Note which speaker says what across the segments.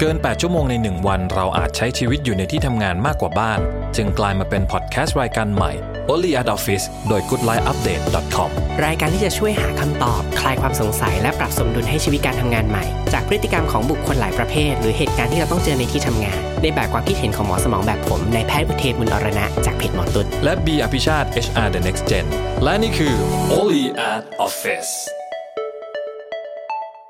Speaker 1: เกิน 8 ชั่วโมงใน 1 วัน เราอาจใช้ชีวิตอยู่ในที่ทำงานมากกว่าบ้าน จึงกลายมาเป็นพอดแคสต์รายการใหม่ Only at Office โดย goodlifeupdate.com
Speaker 2: รายการที่จะช่วยหาคำตอบ คลายความสงสัยและปรับสมดุลให้ชีวิตการทำงานใหม่ จากพฤติกรรมของบุคคลหลายประเภท หรือเหตุการณ์ที่เราต้องเจอในที่ทำงาน ในแบบความคิดเห็นของหมอสมองแบบผมนายแพทย์อุเทนบุญอรณะจากเพจหมอตุด
Speaker 1: และ B อภิชาติ HR The Next Gen และนี่คือ Only at Office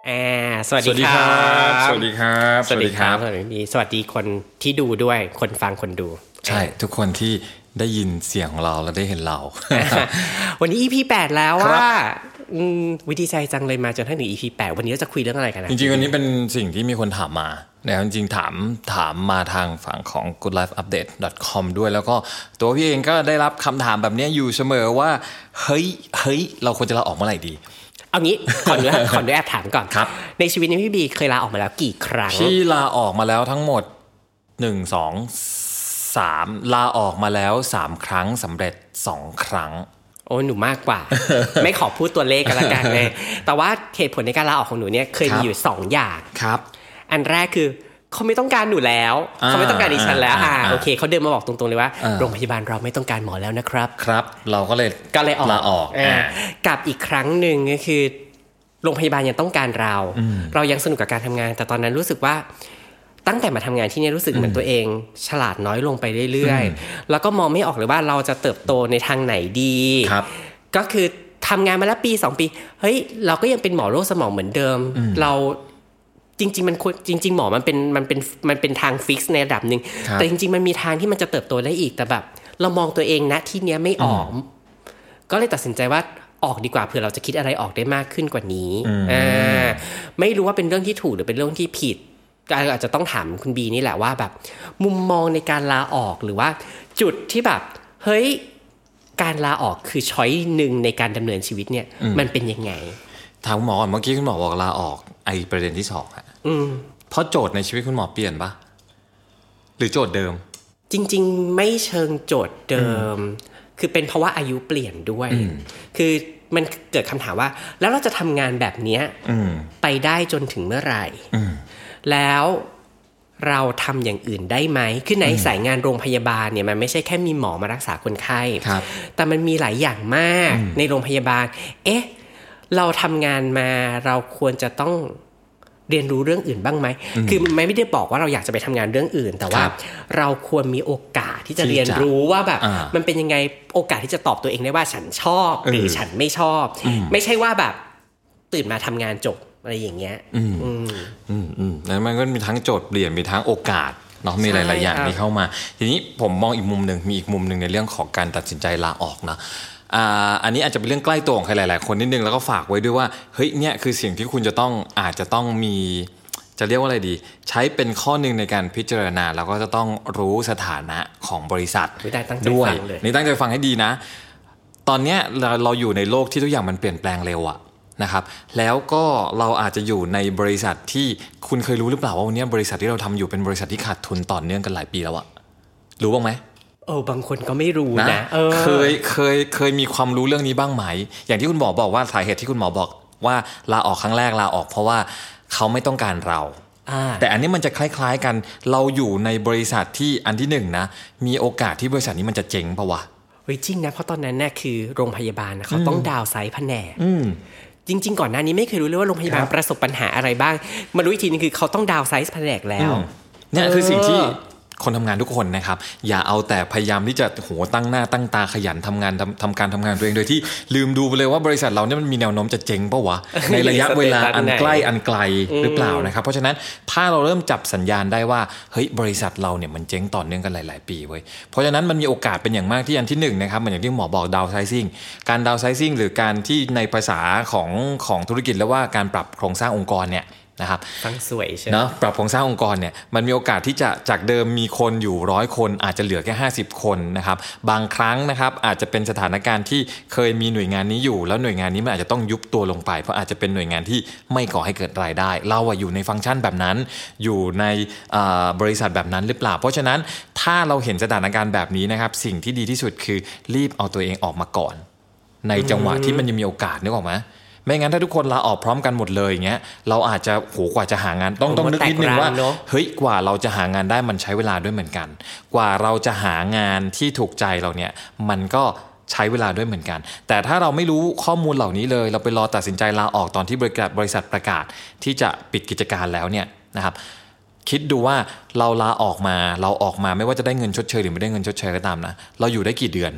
Speaker 2: อ่าสวัส
Speaker 1: สวัส
Speaker 2: ดี
Speaker 1: ดี
Speaker 2: ค
Speaker 1: ค
Speaker 2: รั
Speaker 1: รับ
Speaker 2: บ
Speaker 1: สวัสดีครับ
Speaker 2: สวัสดีครับ สวัสดีสวัสดีคนที่ดูด้วย คนฟังคนดู
Speaker 1: ใช่ ทุกคนที่ได้ยินเสียงของเราและได้เห็นเรา
Speaker 2: วันนี้ EP 8แล้ว
Speaker 1: ครั
Speaker 2: ว่า
Speaker 1: บ
Speaker 2: อืมวิธีใจจังเลยมาจนถึง EP 8วันนี้เราจะคุยเรื่องอะไรกันนะ
Speaker 1: จริงๆ วันนี้เป็นสิ่งที่มีคนถามมานะครับจริงๆถามถามมาทางฝั่งของ goodlifeupdate.com ด้วยแล้วก็ตัวพี่เองก็ได้รับคำถามแบบเนี้ยอยู่เสมอว่า เฮ้ยเฮ้ยเราควรจะลาออกเมื่อไหร่ดี
Speaker 2: เอางี้ขออนุญาตขออนุญาตถามก่อน
Speaker 1: ครับ
Speaker 2: ในชีวิตนี้พี่บีเคยลาออกมาแล้วกี่ครั้ง
Speaker 1: พี่ลาออกมาแล้วทั้งหมดหนึ่งสองสามลาออกมาแล้วสามครั้งสำเร็จสองครั้ง
Speaker 2: โอ้หนูมากกว่า ไม่ขอพูดตัวเลขกันละกันเลยแต่ว่าเหตุผลในการลาออกของหนูเนี่ยเคย
Speaker 1: ครับ
Speaker 2: มีอยู่สองอย่าง
Speaker 1: ครับ
Speaker 2: อันแรกคือ เขาไม่ต้องการหนูแล้ว
Speaker 1: อ่า
Speaker 2: เขาไม่ต้องการดิฉันแล้ว
Speaker 1: อ่า
Speaker 2: อ่า
Speaker 1: อ่า
Speaker 2: โอเคเขาเดินมาบอกตรงๆเลยว่า
Speaker 1: อ่า
Speaker 2: โรงพยาบาลเราไม่ต้องการหมอแล้วนะครับ
Speaker 1: ครับ เราก็เลย
Speaker 2: ก็เลยออก
Speaker 1: ลาออก
Speaker 2: อ่า
Speaker 1: อ่า
Speaker 2: กับอีกครั้งหนึ่งก็คือ โรงพยาบาลยังต้องการเรา เรายังสนุกกับการทำงาน แต่ตอนนั้นรู้สึกว่าตั้งแต่มาทำงานที่เนี่ยรู้สึกเหมือนตัวเอง ฉลาดน้อยลงไปเรื่อยๆ แล้วก็มองไม่ออกเลยว่าเราจะเติบโตในทางไหนดี
Speaker 1: ครับ
Speaker 2: ก็คือทำงานมาแล้วปีสองปี เฮ้ย เราก็ยังเป็นหมอโรคสมองเหมือนเดิม เรา จริง ๆ มันควรจริง ๆ หมอมันเป็นมันเป็นมันเป็นทางฟิกซ์ในระดับหนึ่ง
Speaker 1: ครับ
Speaker 2: แต่จริง ๆ มันมีทางที่มันจะเติบโตได้อีกแต่แบบ เรามองตัวเองนะที่เนี้ยไม่ออก ก็เลยตัดสินใจว่าออกดีกว่าเผื่อเราจะคิดอะไรออกได้มากขึ้นกว่านี้อ่าไม่รู้ว่าเป็นเรื่องที่ถูกหรือเป็นเรื่องที่ผิดก็อาจจะต้องถามคุณบีนี่แหละว่าแบบ มุมมองในการลาออกหรือว่า จุดที่แบบ เฮ้ยการลาออกคือช้อยหนึ่งในการดำเนินชีวิตเนี่ย มันเป็นยังไง
Speaker 1: ถามคุณหมอก่อนเมื่อกี้คุณหมอบอกลาออกไอประเด็นที่สองอะ
Speaker 2: อืม
Speaker 1: เพราะโจทย์ในชีวิตคุณหมอเปลี่ยนปะหรือโจทย์เดิม
Speaker 2: จริง ๆ ไม่เชิงโจทย์เดิม คือเป็นเพราะว่าอายุเปลี่ยนด้วย คือมันเกิดคำถามว่า แล้วเราจะทำงานแบบเนี้ย
Speaker 1: อืม
Speaker 2: ไปได้จนถึงเมื่อไหร่
Speaker 1: อืม
Speaker 2: แล้วเราทำอย่างอื่นได้ไหม คือในสายงานโรงพยาบาลเนี่ยมันไม่ใช่แค่มีหมอมารักษาคนไข้
Speaker 1: ครับ
Speaker 2: แต่มันมีหลายอย่างมากในโรงพยาบาล เอ๊ะ เราทำงานมาเราควรจะต้องเรียนรู้เรื่องอื่นบ้างไหม คือมันไม่ได้บอกว่าเราอยากจะไปทำงานเรื่องอื่น แต่ว่า
Speaker 1: ครับ
Speaker 2: เราควรมีโอกาสที่จะ
Speaker 1: ที่จะ
Speaker 2: เรียนรู้ว่าแบบ
Speaker 1: อ่า
Speaker 2: มันเป็นยังไงโอกาสที่จะตอบตัวเองได้ว่าฉันชอบหรือ
Speaker 1: เออ
Speaker 2: ฉันไม่ชอบ ไม่ใช่ว่าแบบตื่นมาทำงานจบอะไรอย่างเงี้ย อืม
Speaker 1: อืมอืมแล้วมันก็มีทั้งโจทย์เปลี่ยนมีทั้งโอกาสเนาะมีหลาย ๆ อย่าง
Speaker 2: ใช่ครับ
Speaker 1: ที่เข้ามา ทีนี้ผมมองอีกมุมหนึ่งมีอีกมุมหนึ่งในเรื่องของการตัดสินใจลาออกนะ อ่าอันนี้อาจจะเป็นเรื่องใกล้ตัวของใครหลาย ๆ คนนิดนึงแล้วก็ฝากไว้ด้วยว่าเฮ้ยเนี่ยคือสิ่งที่คุณจะต้องอาจจะต้องมีจะเรียกว่าอะไรดี ใช้เป็นข้อหนึ่งในการพิจารณาแล้วก็จะต้องรู้สถานะของบริษัท
Speaker 2: อุ๊ยได้ตั้งใจ
Speaker 1: ด้วย
Speaker 2: ฟังเลย
Speaker 1: นี่ตั้งใจฟังให้ดีนะ ตอนเนี้ยเราเราอยู่ในโลกที่ทุกอย่างมันเปลี่ยนแปลงเร็วอะนะครับแล้วก็เราอาจจะอยู่ในบริษัทที่คุณเคยรู้หรือเปล่าว่าวันเนี้ยบริษัทที่เราทำอยู่เป็นบริษัทที่ขาดทุนต่อเนื่องกันหลายปีแล้วอะรู้บ้างไหม
Speaker 2: เออบางคนก็ไม่รู้
Speaker 1: นะ
Speaker 2: นะเออ
Speaker 1: เคยเคยเคยมีความรู้เรื่องนี้บ้างไหม อย่างที่คุณหมอบอกว่าสาเหตุที่คุณหมอบอกว่าลาออกครั้งแรกลาออกเพราะว่าเขาไม่ต้องการเรา
Speaker 2: อ่า
Speaker 1: แต่อันนี้มันจะคล้าย ๆกันเราอยู่ในบริษัทที่อันที่หนึ่งนะ มีโอกาสที่บริษัทนี้มันจะเจ๊งปะวะ
Speaker 2: เฮ้ยจริงนะเพราะตอนนั้นน่ะคือโรงพยาบาลนะเขาต้องดาวน์ไซส์แผนก
Speaker 1: อืม
Speaker 2: จริง ๆ ก่อนหน้านี้ไม่เคยรู้เลยว่าโรงพยาบาล
Speaker 1: ครับ
Speaker 2: ประสบปัญหาอะไรบ้าง มารู้อีกทีนึงคือเขาต้องดาวน์ไซส์แผนกแล้ว
Speaker 1: เนี่ยคือสิ่ง
Speaker 2: เออ
Speaker 1: ที่ คนทำงานทุกคนนะครับ อย่าเอาแต่พยายามที่จะโหตั้งหน้าตั้งตาขยันทำงานทำทำการทำงานตัวเองโดยที่ลืมดูไปเลยว่าบริษัทเราเนี่ยมันมีแนวโน้มจะเจ๊งปะวะในระยะเวลาอันใกล้อันไกลหรือเปล่านะครับ เพราะฉะนั้นถ้าเราเริ่มจับสัญญาณได้ว่าเฮ้ยบริษัทเราเนี่ยมันเจ๊งต่อเนื่องกันหลาย ๆ ปีเว้ยเพราะฉะนั้นมันมีโอกาสเป็นอย่างมากที่อันที่หนึ่งนะครับเหมือนอย่างที่หมอบอกดาวไซซิ่งการดาวไซซิ่งหรือการที่ในภาษาของของธุรกิจแล้วว่าการปรับโครงสร้างองค์กรเนี่ย นะครับ
Speaker 2: ฟังสวยใช่ไหม
Speaker 1: เนาะปรับโครงสร้างองค์กรเนี่ยมันมีโอกาสที่จะจากเดิมมีคนอยู่ร้อยคนอาจจะเหลือแค่ 50 คนนะครับบางครั้งนะครับอาจจะเป็นสถานการณ์ที่เคยมีหน่วยงานนี้อยู่ แล้วหน่วยงานนี้มันอาจจะต้องยุบตัวลงไป เพราะอาจจะเป็นหน่วยงานที่ไม่ก่อให้เกิดรายได้ เราอะอยู่ในฟังก์ชันแบบนั้น อยู่ในอ่าบริษัทแบบนั้นหรือเปล่า เพราะฉะนั้นถ้าเราเห็นสถานการณ์แบบนี้นะครับสิ่งที่ดีที่สุดคือรีบเอาตัวเองออกมาก่อน ในจังหวะที่มันยังมีโอกาสนึกออกไหม ไม่งั้นถ้าทุกคนลาออกพร้อมกันหมดเลยอย่างเงี้ยเราอาจจะโหกว่าจะหางานต้องต้องนึกนิดนึงว่าเฮ้ยกว่าเราจะหางานได้มันใช้เวลาด้วยเหมือนกัน กว่าเราจะหางานที่ถูกใจเราเนี่ยมันก็ใช้เวลาด้วยเหมือนกัน แต่ถ้าเราไม่รู้ข้อมูลเหล่านี้เลย เราไปรอตัดสินใจลาออกตอนที่บริษัทบริษัทประกาศที่จะปิดกิจการแล้วเนี่ยนะครับคิดดูว่าเราลาออกมาเราออกมาไม่ว่าจะได้เงินชดเชยหรือไม่ได้เงินชดเชยก็ตามนะ เราอยู่ได้กี่เดือน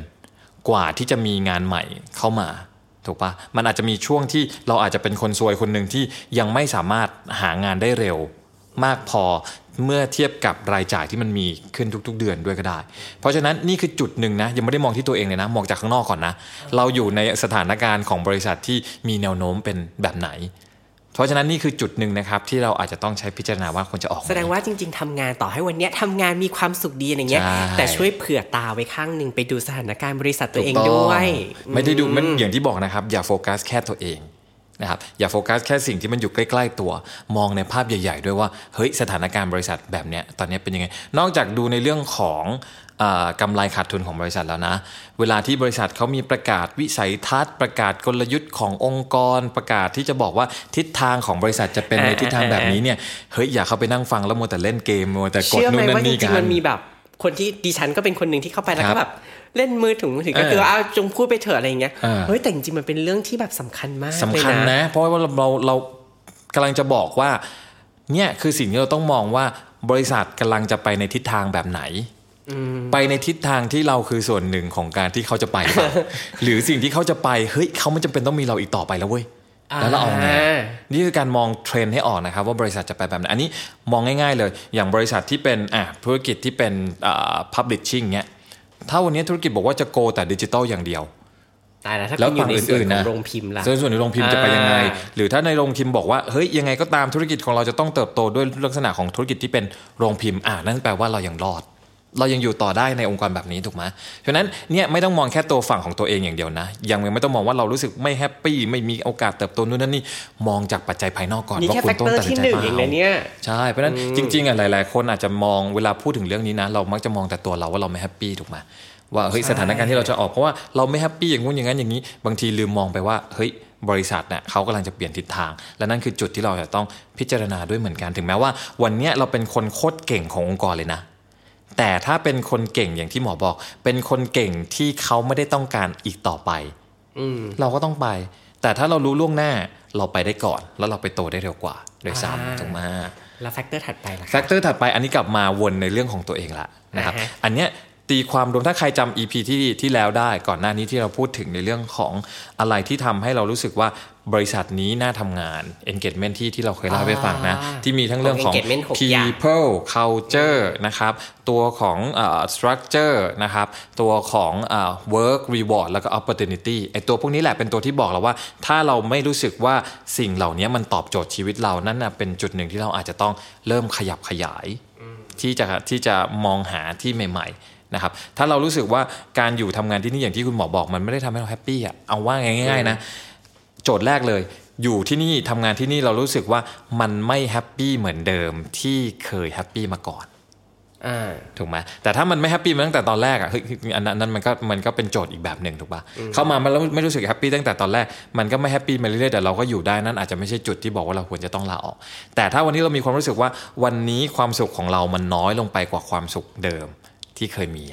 Speaker 1: กว่าที่จะมีงานใหม่เข้ามา ถูกปะมันอาจจะมีช่วงที่เราอาจจะเป็นคนซวยคนหนึ่งที่ยังไม่สามารถหางานได้เร็ว มากพอเมื่อเทียบกับรายจ่ายที่มันมีขึ้นทุก ๆ เดือนด้วยก็ได้ เพราะฉะนั้นนี่คือจุดหนึ่งนะยังไม่ได้มองที่ตัวเองเลยนะ มองจากข้างนอกก่อนนะ เราอยู่ในสถานการณ์ของบริษัทที่มีแนวโน้มเป็นแบบไหน ราะฉะนั้นนี่คือจุดหนึ่งนะครับที่เราอาจจะต้องใช้พิจารณาว่าควรจะออก
Speaker 2: แสดงว่าจริง ๆทำงานต่อให้วันนี้ทำงานมีความสุขดีอะไรเงี้ยแต่ช่วยเผื่อตาไว้ข้างหนึ่งไปดูสถานการณ์บริษัทตัวเองด้วย
Speaker 1: ไม่ได้ดูมันอย่างที่บอกนะครับ อย่าโฟกัสแค่ตัวเอง นะครับอย่าโฟกัสแค่สิ่งที่มันอยู่ใกล้ ๆ ตัว มองในภาพใหญ่ ๆ ด้วยว่าเฮ้ยสถานการณ์บริษัทแบบเนี้ยตอนนี้เป็นยังไง นอกจากดูในเรื่องของกำไรขาดทุนของบริษัทแล้วนะ เวลาที่บริษัทเขามีประกาศวิสัยทัศน์ ประกาศกลยุทธ์ขององค์กร ประกาศที่จะบอกว่าทิศทางของบริษัทจะเป็นในทิศทางแบบนี้เนี่ยเฮ้ยอย่าเข้าไปนั่งฟังแล้วมัวแต่เล่นเกมมัวแต่กดนู่นนั่นนี่กัน
Speaker 2: มันมีแบบคนที่ดิฉันก็เป็นคนหนึ่งที่เข้าไปแล้วก็แบบ เล่นมือถือมือถือก็คือเอาจงพูดไปเถอะอะไรเงี้ยเฮ้ยแต่จริงๆมันเป็นเรื่องที่แบบสำคัญมาก
Speaker 1: สำคัญนะ เพราะว่าเราเรากำลังจะบอกว่า เนี่ยคือสิ่งที่เราต้องมองว่าบริษัทกำลังจะไปในทิศทางแบบไหนไปในทิศทางที่เราคือส่วนหนึ่งของการที่เขาจะไป หรือสิ่งที่เขาจะไปเฮ้ยเขาไม่จำเป็นต้องมีเราอีกต่อไปแล้วเว้ยแล้วเราเอาไงนี่คือการมองเทรนด์ให้ออกนะครับ ว่าบริษัทจะไปแบบไหนอันนี้มองง่าย ๆ เลย อย่างบริษัทที่เป็นอะธุรกิจที่เป็นอ่า publishing เนี้ย ถ้าวันนี้ธุรกิจบอกว่าจะ go แต่ดิจิตอลอย่างเดียว
Speaker 2: ตายแล้วถ้าคุณอยู่ในส่วนของโรงพิมพ์ล่ะ
Speaker 1: ส่วนในโรงพิมพ์จะไปยังไง หรือถ้าในโรงพิมพ์บอกว่าเฮ้ยยังไงก็ตามธุรกิจของเราจะต้องเติบโตด้วยลักษณะของธุรกิจที่เป็นโรงพิมพ์อ่านั่นแปลว่าเรายังรอด เรายังอยู่ต่อได้ในองค์กรแบบนี้ถูกไหมฉะนั้นเนี่ยไม่ต้องมองแค่ตัวฝั่งของตัวเองอย่างเดียวนะ ยังไม่ต้องมองว่าเรารู้สึกไม่แฮปปี้ไม่มีโอกาสเติบโตนู่นนั่นนี่มองจากปัจจัยภายนอกก่อน
Speaker 2: ว่าคุณต้องตัดสินใจมา
Speaker 1: ใช่เพราะนั้นจริงๆอะหลาย ๆ คนอาจจะมองเวลาพูดถึงเรื่องนี้นะ เรามักจะมองแต่ตัวเราว่าเราไม่แฮปปี้ถูกไหมว่าเฮ้ยสถานการณ์ที่เราจะออกเพราะว่าเราไม่แฮปปี้อย่างงู้นอย่างนั้นอย่างนี้ บางทีลืมมองไปว่าเฮ้ยบริษัทเนี่ยเขากำลังจะเปลี่ยนทิศทาง และนั่นคือจุดที่เราจะต้องพิจารณาด้วยเหมือนกัน ถึงแม้ว่า วันนี้เราเป็นคนโคตรเก่งขององค์กรเลยนะ แต่ถ้าเป็นคนเก่งอย่างที่หมอบอก เป็นคนเก่งที่เขาไม่ได้ต้องการอีกต่อไปเราก็ต้องไป แต่ถ้าเรารู้ล่วงหน้าเราไปได้ก่อน แล้วเราไปโตได้เร็วกว่าด้วยซ้ำถูกไหม
Speaker 2: แล้ว factor ถัดไปล่ะ
Speaker 1: factor ถัดไปอันนี้กลับมาวนในเรื่องของตัวเองละนะครับอันเนี้ยตีความรวมถ้าใครจำ EP ที่ที่แล้วได้ก่อนหน้านี้ที่เราพูดถึงในเรื่องของอะไรที่ทำให้เรารู้สึกว่า บริษัทนี้น่าทำงาน engagement ที่ที่เราเคยเล่าไปฟังนะ ที่มีทั้งเรื่องของ people culture นะครับ ตัวของ structure นะครับ ตัวของ work reward แล้วก็ opportunity ไอตัวพวกนี้แหละเป็นตัวที่บอกเราว่า ถ้าเราไม่รู้สึกว่าสิ่งเหล่านี้มันตอบโจทย์ชีวิตเรานั่นเป็นจุดหนึ่งที่เราอาจจะต้องเริ่มขยับขยาย ที่จะที่จะมองหาที่ใหม่ ๆนะครับถ้าเรารู้สึกว่าการอยู่ทำงานที่นี่อย่างที่คุณหมอบอกมันไม่ได้ทำให้เราแฮปปี้อะเอาว่าง่ายๆนะ โจทย์แรกเลย อยู่ที่นี่ทำงานที่นี่เรารู้สึกว่ามันไม่แฮปปี้เหมือนเดิมที่เคยแฮปปี้มาก่อนถูกไหมแต่ถ้ามันไม่แฮปปี้มาตั้งแต่ตอนแรกอะเฮ้ยอันนั้นมันก็มันก็เป็นโจทย์อีกแบบหนึ่งถูกปะเข้ามามันแล้วไม่รู้สึกแฮปปี้ตั้งแต่ตอนแรกมันก็ไม่แฮปปี้มาเรื่อยๆแต่เราก็อยู่ได้นั่นอาจจะไม่ใช่จุดที่บอกว่าเราควรจะต้องลาออก แต่ถ้าวันนี้เรามีความรู้สึกว่าวันนี้ความสุขของเรามันน้อยลงไปกว่าความสุขเดิมที่เคยมี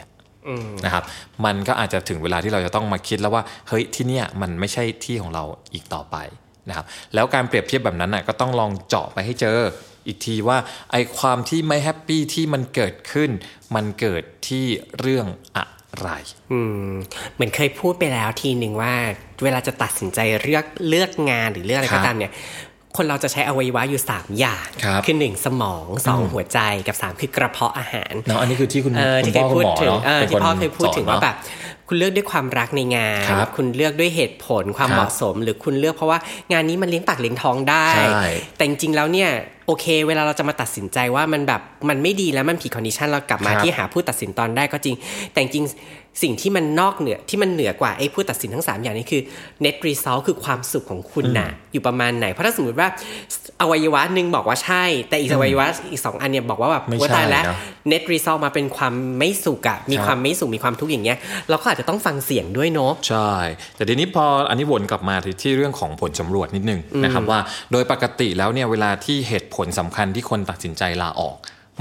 Speaker 1: นะครับมันก็อาจจะถึงเวลาที่เราจะต้องมาคิดแล้วว่าเฮ้ยที่เนี่ยมันไม่ใช่ที่ของเราอีกต่อไปนะครับแล้วการเปรียบเทียบแบบนั้นน่ะก็ต้องลองเจาะไปให้เจออีกทีว่าไอความที่ไม่แฮปปี้ที่มันเกิดขึ้น มันเกิดที่เรื่องอะไร
Speaker 2: อืมเหมือนเคยพูดไปแล้วทีหนึ่งว่า เวลาจะตัดสินใจเลือกเลือกงานหรือเลือกอะไรก็ตามเนี่ย คนเราจะใช้อวัยวะอยู่ 3 อย่างคือหนึ่งสมองสองหัวใจกับ 3 คือกระเพาะอาหาร
Speaker 1: เนาะอันนี้คือที่คุณ
Speaker 2: ที่เคยพูดถึงที่พ่อเคยพูดถึงว่าแบบคุณเลือกด้วยความรักในงาน คุณเลือกด้วยเหตุผลความเหมาะสม หรือคุณเลือกเพราะว่างานนี้มันเลี้ยงปากเลี้ยงท้องได้ แต่จริงๆแล้วเนี่ยโอเค เวลาเราจะมาตัดสินใจว่ามันแบบมันไม่ดีแล้วมันผิดคอนดิชันเรากลับมาที่หาผู้ตัดสินตอนได้ก็จริง แต่จริง สิ่งที่มันนอกเหนือที่มันเหนือกว่าไอ้ผู้ตัดสินทั้ง 3 อย่างนี้คือ net result คือความสุขของคุณน่ะอยู่ประมาณไหน เพราะถ้าสมมติว่าอวัยวะหนึ่งบอกว่าใช่ แต่อีกอวัยวะอีกสองอันเนี่ยบอกว่าแบบ
Speaker 1: ไม่ใช่
Speaker 2: ว่าตายแล้ว
Speaker 1: นะ
Speaker 2: net result มาเป็นความไม่สุขอะมี
Speaker 1: ครับ
Speaker 2: ความไม่สุขมีความทุกข์อย่างเงี้ยเราก็อาจจะต้องฟังเสียงด้วยเนาะ
Speaker 1: ใช่ แต่ทีนี้พออันนี้วนกลับมาที่ที่เรื่องของผลสำรวจนิดนึงนะครับว่า โดยปกติแล้วเนี่ยเวลาที่เหตุผลสำคัญที่คนตัดสินใจลาออก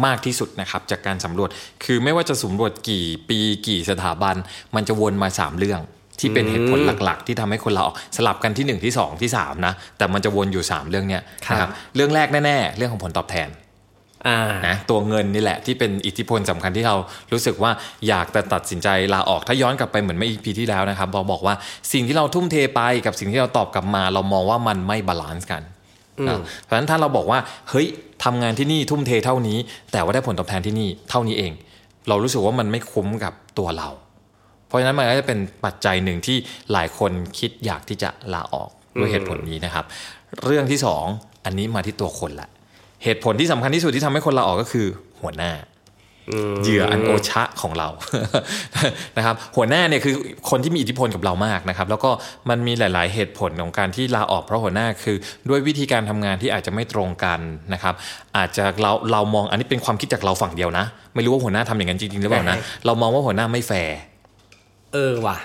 Speaker 1: มากที่สุดนะครับจากการสำรวจ คือไม่ว่าจะสำรวจกี่ปีกี่สถาบัน มันจะวนมา 3 เรื่องที่เป็นเหตุผลหลัก ๆ ที่ทำให้คนลาออกสลับกันที่ 1 ที่ 2 ที่ 3 นะ แต่มันจะวนอยู่ 3 เรื่องเนี้ยนะครับเรื่องแรกแน่ ๆ เรื่องของผลตอบแทน
Speaker 2: อ่า
Speaker 1: นะตัวเงินนี่แหละที่เป็นอิทธิพลสำคัญที่เรารู้สึกว่าอยากจะตัดสินใจลาออกถ้าย้อนกลับไปเหมือนเมื่อ EP ที่แล้วนะครับบอกบอกว่าสิ่งที่เราทุ่มเทไปกับสิ่งที่เราตอบกลับมา เรามองว่ามันไม่ balance กันนะ เพราะฉะนั้นถ้าเราบอกว่าเฮ้ยทำงานที่นี่ทุ่มเทเท่านี้ แต่ว่าได้ผลตอบแทนที่นี่เท่านี้เอง เรารู้สึกว่ามันไม่คุ้มกับตัวเรา เพราะฉะนั้นมันก็จะเป็นปัจจัยหนึ่งที่หลายคนคิดอยากที่จะลาออกด้วยเหตุผลนี้นะครับ เรื่องที่สองอันนี้มาที่ตัวคนละ เหตุผลที่สำคัญที่สุดที่ทำให้คนลาออกก็คือหัวหน้า เหยื่ออันโอชะของเรานะครับหัวหน้าเนี่ยคือคนที่มีอิทธิพลกับเรามากนะครับแล้วก็มันมีหลาย ๆ เหตุผลของการที่ลาออกเพราะหัวหน้าคือ ด้วยวิธีการทำงานที่อาจจะไม่ตรงกันนะครับอาจจะเราเรามองอันนี้เป็นความคิดจากเราฝั่งเดียวนะ ไม่รู้ว่าหัวหน้าทำอย่างนั้นจริงๆหรือเปล่านะ
Speaker 2: ใช่
Speaker 1: เรามองว่าหัวหน้าไม่แฟร์
Speaker 2: เออว่ะ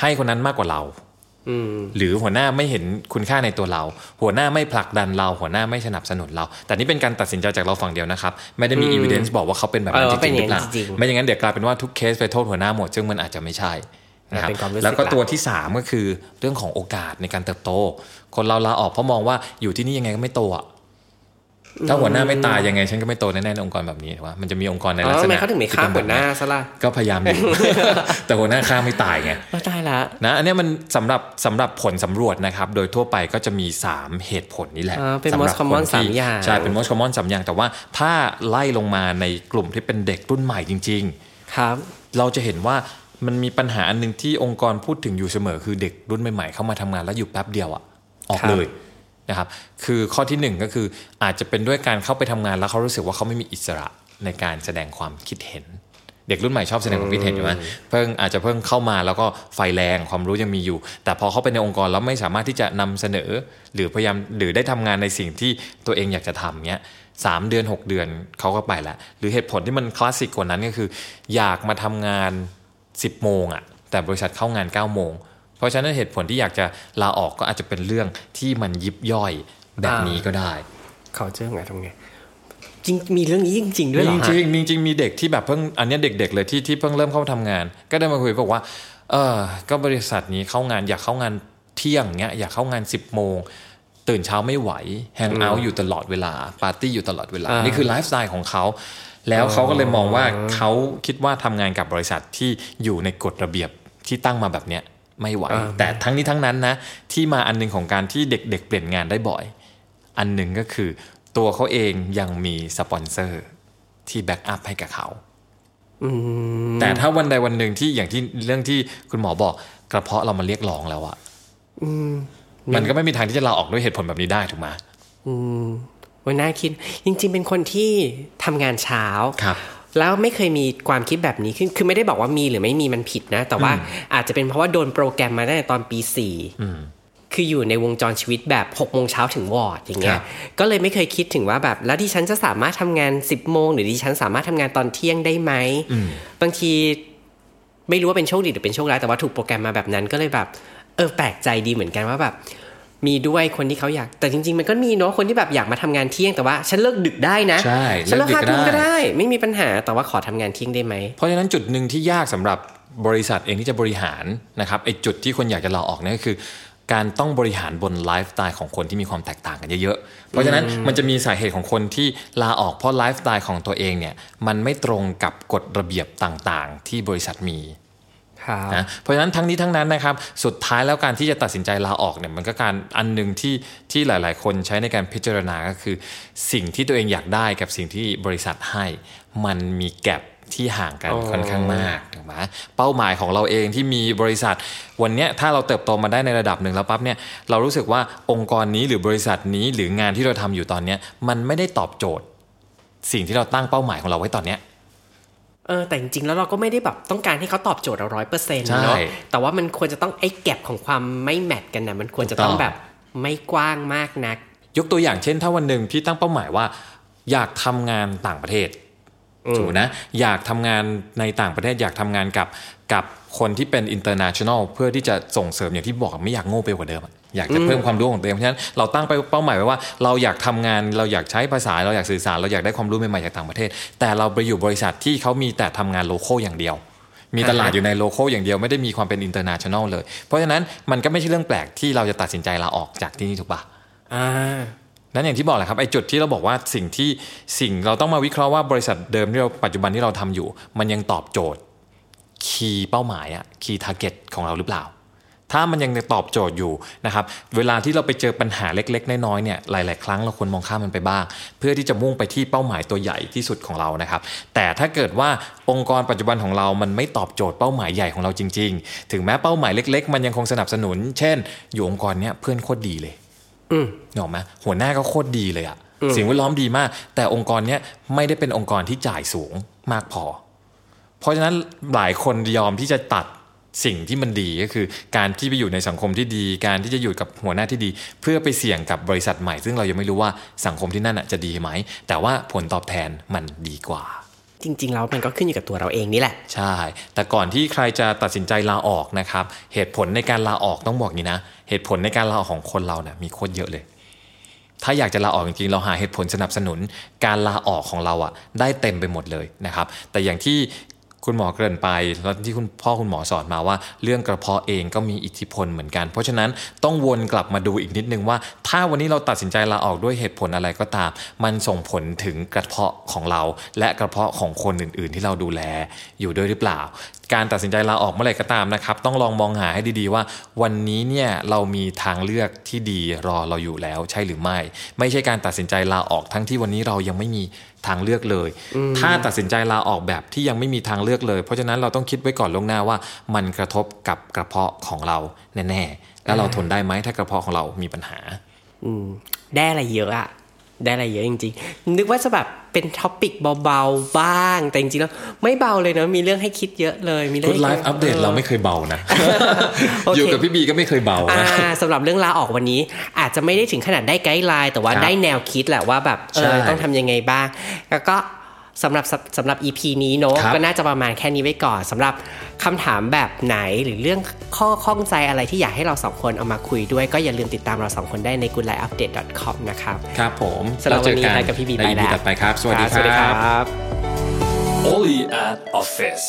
Speaker 1: ให้คนนั้นมากกว่าเรา
Speaker 2: อืม
Speaker 1: หรือหัวหน้าไม่เห็นคุณค่าในตัวเรา หัวหน้าไม่ผลักดันเรา หัวหน้าไม่สนับสนุนเรา แต่นี่เป็นการตัดสินใจจากเราฝั่งเดียวนะครับ ไม่ได้มี
Speaker 2: อืม
Speaker 1: evidence บอกว่าเขาเป็นแบบนั้น
Speaker 2: เอ
Speaker 1: จ
Speaker 2: อเป็
Speaker 1: ริ
Speaker 2: น
Speaker 1: ง
Speaker 2: อ
Speaker 1: ๆห
Speaker 2: ย่า
Speaker 1: รื
Speaker 2: ง
Speaker 1: อเปล่า
Speaker 2: นั้นจริงๆ
Speaker 1: ไม่อย่างนั้นเดี๋ยวกลายเป็นว่าทุกเคสไปโทษหัวหน้าหมด ซึ่งมันอาจจะไม่ใช่นะครับ
Speaker 2: เป็นความรู้สึก
Speaker 1: แล้วก็
Speaker 2: ละ
Speaker 1: ตัวที่ 3 ก็คือเรื่องของโอกาสในการเติบโต คนเราลาออกเพราะมองว่าอยู่ที่นี่ยังไงก็ไม่โตอะ ถ้าหัวหน้าไม่ตายยังไง ฉันก็ไม่โตแน่ๆในองค์กรแบบนี้ถูกปะมันจะมีองค์กรใน
Speaker 2: อ๋
Speaker 1: ลัก
Speaker 2: อ
Speaker 1: ษ
Speaker 2: ทำไม
Speaker 1: ณะ
Speaker 2: เขาถึงไม่ฆ่า
Speaker 1: ที่เป็
Speaker 2: หัวหน้า
Speaker 1: แบบ
Speaker 2: ซะล่ะ
Speaker 1: ก็พยายามอยู่แต่หัวหน้าฆ่าไม่ตายไง
Speaker 2: ว่าตายละ
Speaker 1: นะอันเนี้ยมันสำหรับสำหรับผลสำรวจนะครับ โดยทั่วไปก็จะมี 3 เหตุผลนี้แหละ
Speaker 2: อ่าเป็น
Speaker 1: สำห
Speaker 2: most
Speaker 1: รับ
Speaker 2: common
Speaker 1: คนที่
Speaker 2: สามอย่าง
Speaker 1: ใช่เป็น most common สามอย่าง แต่ว่าถ้าไล่ลงมาในกลุ่มที่เป็นเด็กรุ่นใหม่จริง
Speaker 2: ครับ
Speaker 1: ๆเราจะเห็นว่ามันมีปัญหาอันหนึงที่องค์กรพูดถึงอยู่เสมอคือเด็กรุ่นใหม่ๆเข้ามาทำงานแล้วอยู่แป๊บเดียวอะออก
Speaker 2: ครับ
Speaker 1: เลย นะครับคือข้อที่หนึ่งก็คืออาจจะเป็นด้วยการเข้าไปทำงานแล้วเขารู้สึกว่าเขาไม่มีอิสระในการแสดงความคิดเห็น เด็กรุ่นใหม่ชอบแสดงความคิดเห็นใช่ไหมเพิ่งอาจจะเพิ่งเข้ามาแล้วก็ไฟแรงความรู้ยังมีอยู่ แต่พอเข้าไปในองค์กรแล้วไม่สามารถที่จะนำเสนอ หรือพยายามหรือได้ทำงานในสิ่งที่ตัวเองอยากจะทำเนี้ยสามเดือน 6 เดือนเขาก็ไปแล้วหรือเหตุผลที่มันคลาสสิกกว่านั้นก็คือ อยากมาทำงาน 10โมงอะแต่บริษัทเข้างาน9โมง เพราะฉะนั้นเหตุผลที่อยากจะลาออกก็อาจจะเป็นเรื่องที่มันยิบย่อยแบบนี้ก็ได้
Speaker 2: เขาเจอไงทำไงจริงมีเรื่องนี้จริงๆด้วยเหรอ
Speaker 1: จ
Speaker 2: ฮะ
Speaker 1: ริงๆจริงๆมีเด็กที่แบบเพิ่งอันเนี้ยเด็ก ๆ เลยที่ที่เพิ่งเริ่มเข้าทำงาน ก็ได้มาคุยบอกว่า เออก็บริษัทนี้เข้างานอยากเข้างานเที่ยงเงี้ยอยากเข้างาน10บโมงตื่นเช้าไม่ไหวแฮงเอาท์อยู่ตลอดเวลาปาร์ตี้อยู่ตลอดเวลา
Speaker 2: อ่านี่
Speaker 1: นี่คือไลฟ์สไตล์ของเขาแล้วเขาก็เลยมองว่าเขาคิดว่าทำงานกับบริษัทที่อยู่ในกฎระเบียบที่ตั้งมาแบบเนี้ย ไม่ไหว แต่ทั้งนี้ทั้งนั้นนะ ที่มาอันหนึงของการที่เด็กๆ เปลี่ยนงานได้บ่อย อันหนึ่งก็คือตัวเขาเองยังมีสปอนเซอร์ที่ backup ให้กับเขาแต่ถ้าวันใดวันหนึ่งที่อย่างที่เรื่องที่คุณหมอบอกกระเพาะเรามาเรียกร้องแล้วอะมันก็ไม่มีทางที่จะลาออกด้วยเหตุผลแบบนี้ได้ถูกไหม
Speaker 2: มันน่าคิด จริง ๆ เป็นคนที่ทำงานเช้า
Speaker 1: ครับ
Speaker 2: แล้วไม่เคยมีความคิดแบบนี้ขึ้น คือไม่ได้บอกว่ามีหรือไม่มีมันผิดนะ แต่ว่าอาจจะเป็นเพราะว่าโดนโปรแกรมมาตั้งแต่ตอนปีสี่คืออยู่ในวงจรชีวิตแบบ6กโมงเช้าถึงวอร์ดอย่างเงี้
Speaker 1: ครั
Speaker 2: ย
Speaker 1: บ
Speaker 2: ก็เลยไม่เคยคิดถึงว่าแบบแล้วดิฉันจะสามารถทำงาน 10บโมงหรือดิฉันสามารถทำงานตอนเที่ยงได้ไหม บางทีไม่รู้ว่าเป็นโชคดีหรือเป็นโชคร้ายแต่ว่าถูกโปรแกรมมาแบบนั้นก็เลยแบบ เออแปลกใจดีเหมือนกันว่าแบบ มีด้วยคนที่เขาอยาก แต่จริง ๆ มันก็มีเนาะคนที่แบบอยากมาทำงานเที่ยงแต่ว่า ฉันเลิกดึกได้นะ
Speaker 1: ใช่
Speaker 2: ฉันเลิก
Speaker 1: เลิกดึก
Speaker 2: ห้าทุ่ม
Speaker 1: ก็
Speaker 2: ก็
Speaker 1: ได้
Speaker 2: ได้ ไม่มีปัญหาแต่ว่าขอทำงานเที่ยงได้ไหม
Speaker 1: เพราะฉะนั้นจุดหนึ่งที่ยากสำหรับบริษัทเองที่จะบริหารนะครับไอ้จุดที่คนอยากจะลาออกเนี่ยก็คือ การต้องบริหารบนไลฟ์สไตล์ของคนที่มีความแตกต่างกันเยอะๆ เพราะฉะนั้นมันจะมีสาเหตุของคนที่ลาออกเพราะไลฟ์สไตล์ของตัวเองเนี่ยมันไม่ตรงกับกฎระเบียบต่างๆ ที่บริษัทมี
Speaker 2: ครับ
Speaker 1: นะเพราะฉะนั้นทั้งนี้ทั้งนั้นนะครับสุดท้ายแล้วการที่จะตัดสินใจลาออกเนี่ยมันก็การอันหนึ่งที่ที่หลาย ๆ คนใช้ในการพิจารณาก็คือ สิ่งที่ตัวเองอยากได้กับสิ่งที่บริษัทให้ มันมีแกลบที่ห่างกัน
Speaker 2: อ๋อ
Speaker 1: ค่อนข้างมากถูกไหมเป้าหมายของเราเองที่มีบริษัท วันเนี้ยถ้าเราเติบโตมาได้ในระดับหนึ่งแล้วปั๊บเนี่ยเรารู้สึกว่าองค์กรนี้หรือบริษัทนี้หรืองานที่เราทำอยู่ตอนเนี้ยมันไม่ได้ตอบโจทย์ สิ่งที่เราตั้งเป้าหมายของเราไว้ตอนเนี้ย
Speaker 2: เออแต่จริงๆแล้วเราก็ไม่ได้แบบต้องการให้เขาตอบโจทย์เราร้อยเปอร์เซ็นต์
Speaker 1: ใช่
Speaker 2: เนาะแต่ว่ามันควรจะต้องไอ้แก็บของความไม่แมทกันนะมันควรจะต้อง
Speaker 1: ถูกต้อง
Speaker 2: แบบไม่กว้างมากนัก
Speaker 1: ยกตัวอย่างเช่น ถ้าวันหนึ่งพี่ตั้งเป้าหมายว่า อยากทำงานต่างประเทศถูกนะอยากทำงานในต่างประเทศอยากทำงานกับกับ คนที่เป็น international เพื่อที่จะส่งเสริมอย่างที่บอกไม่อยากโง่ไปกว่าเดิมอะอยากจะเพิ่มความรู้ของตัวเองเพราะฉะนั้นเราตั้งไปเป้าหมายไว้ว่า เราอยากทำงานเราอยากใช้ภาษาเราอยากสื่อสารเราอยากได้ความรู้ใหม่ๆจากต่างประเทศ แต่เราไปอยู่บริษัทที่เขามีแต่ทำงาน local อย่างเดียว มีตลาดอยู่ใน local อย่างเดียวไม่ได้มีความเป็น international เลย เพราะฉะนั้นมันก็ไม่ใช่เรื่องแปลกที่เราจะตัดสินใจลาออกจากที่นี่ถูกปะ
Speaker 2: อ่า
Speaker 1: นั้นอย่างที่บอกแหละครับไอ้จุดที่เราบอกว่าสิ่งที่สิ่งเราต้องมาวิเคราะห์ว่าบริษัทเดิมที่เราปัจจุบันที่เราทำอยู่ มันยังตอบโจทย์ key เป้าหมายอะ key target ของเราหรือเปล่า ถ้ามันยังตอบโจทย์อยู่นะครับเวลาที่เราไปเจอปัญหาเล็กๆน้อยๆเนี่ยหลาย ๆ ครั้งเราควรมองข้ามมันไปบ้าง เพื่อที่จะมุ่งไปที่เป้าหมายตัวใหญ่ที่สุดของเรานะครับแต่ถ้าเกิดว่าองค์กรปัจจุบันของเรา มันไม่ตอบโจทย์เป้าหมายใหญ่ของเราจริง ๆ ถึงแม้เป้าหมายเล็ก ๆ มันยังคงสนับสนุน เช่น อยู่องค์กรเนี้ยเพื่อนโคตรดีเลย
Speaker 2: อืม
Speaker 1: นึกออกไหมหัวหน้าก็โคตรดีเลยอะสิ่งแวดล้อมดีมาก แต่องค์กรเนี้ยไม่ได้เป็นองค์กรที่จ่ายสูงมากพอ เพราะฉะนั้นหลายคนยอมที่จะตัดสิ่งที่มันดีก็คือ การที่ไปอยู่ในสังคมที่ดี การที่จะอยู่กับหัวหน้าที่ดี เพื่อไปเสี่ยงกับบริษัทใหม่ ซึ่งเรายังไม่รู้ว่าสังคมที่นั่นอะจะดีไหม แต่ว่าผลตอบแทนมันดีกว่า
Speaker 2: จริงๆแล้วมันก็ขึ้นอยู่กับตัวเราเองนี่แหละ
Speaker 1: ใช่ แต่ก่อนที่ใครจะตัดสินใจลาออกนะครับ เหตุผลในการลาออกต้องบอกงี้นะ เหตุผลในการลาออกของคนเราเนี่ยมีโคตรเยอะเลยถ้าอยากจะลาออกจริงๆ เราหาเหตุผลสนับสนุน การลาออกของเราอะได้เต็มไปหมดเลยนะครับ แต่อย่างที่ คุณหมอเกริ่นไปแล้วที่คุณพ่อคุณหมอสอนมาว่า เรื่องกระเพาะเองก็มีอิทธิพลเหมือนกัน เพราะฉะนั้นต้องวนกลับมาดูอีกนิดนึงว่า ถ้าวันนี้เราตัดสินใจลาออกด้วยเหตุผลอะไรก็ตาม มันส่งผลถึงกระเพาะของเรา และกระเพาะของคนอื่น ๆ ที่เราดูแลอยู่ด้วยหรือเปล่า การตัดสินใจลาออกเมื่อไหร่ก็ตามนะครับ ต้องลองมองหาให้ดีๆว่า วันนี้เนี่ยเรามีทางเลือกที่ดีรอเราอยู่แล้วใช่หรือไม่ ไม่ใช่การตัดสินใจลาออกทั้งที่วันนี้เรายังไม่มีทางเลือกเลย ถ้าตัดสินใจลาออกแบบที่ยังไม่มีทางเลือกเลย เพราะฉะนั้นเราต้องคิดไว้ก่อนล่วงหน้าว่า มันกระทบกับกระเพาะของเราแน่ๆแล้วเราทนได้ไหมถ้ากระเพาะของเรามีปัญหา
Speaker 2: อืมได้อะไรเยอะอะ ได้อะไรเยอะจริงๆ นึกว่าจะแบบเป็น topic เบาๆ บ้าง แต่จริงๆแล้วไม่เบาเลยเนอะมีเรื่องให้คิดเยอะเลยมีเรื่
Speaker 1: Good
Speaker 2: ให้
Speaker 1: Life Update เราไม่เคยเบานะ
Speaker 2: โอเค
Speaker 1: อยู่กับพี่บีก็ไม่เคยเบา
Speaker 2: อ่า
Speaker 1: นะ
Speaker 2: สำหรับเรื่องลาออกวันนี้ อาจจะไม่ได้ถึงขนาดได้ guideline แต่ว่า
Speaker 1: ครับ
Speaker 2: ได้แนวคิดแหละว่าแบบเอ
Speaker 1: ใช่
Speaker 2: อต้องทำยังไงบ้าง แล้วก็ สำหรับสำสำหรับ EP นี้เนอะ
Speaker 1: ครับ
Speaker 2: ก็น่าจะประมาณแค่นี้ไว้ก่อนสำหรับคำถามแบบไหนหรือเรื่องข้อข้องใจอะไรที่อยากให้เราสองคนเอามาคุยด้วย ก็อย่าลืมติดตามเราสองคนได้ใน goodlifeupdate.com นะครับ
Speaker 1: ครับผม
Speaker 2: สำหรับวันนี้
Speaker 1: เจอ
Speaker 2: ไทยกับพี่บี
Speaker 1: ใน
Speaker 2: ไป
Speaker 1: EP
Speaker 2: แล้ว
Speaker 1: ต่อไปครับสวัสดี
Speaker 2: สวัสดี
Speaker 1: ค
Speaker 2: ค
Speaker 1: รั
Speaker 2: รับบ
Speaker 1: Oli at Office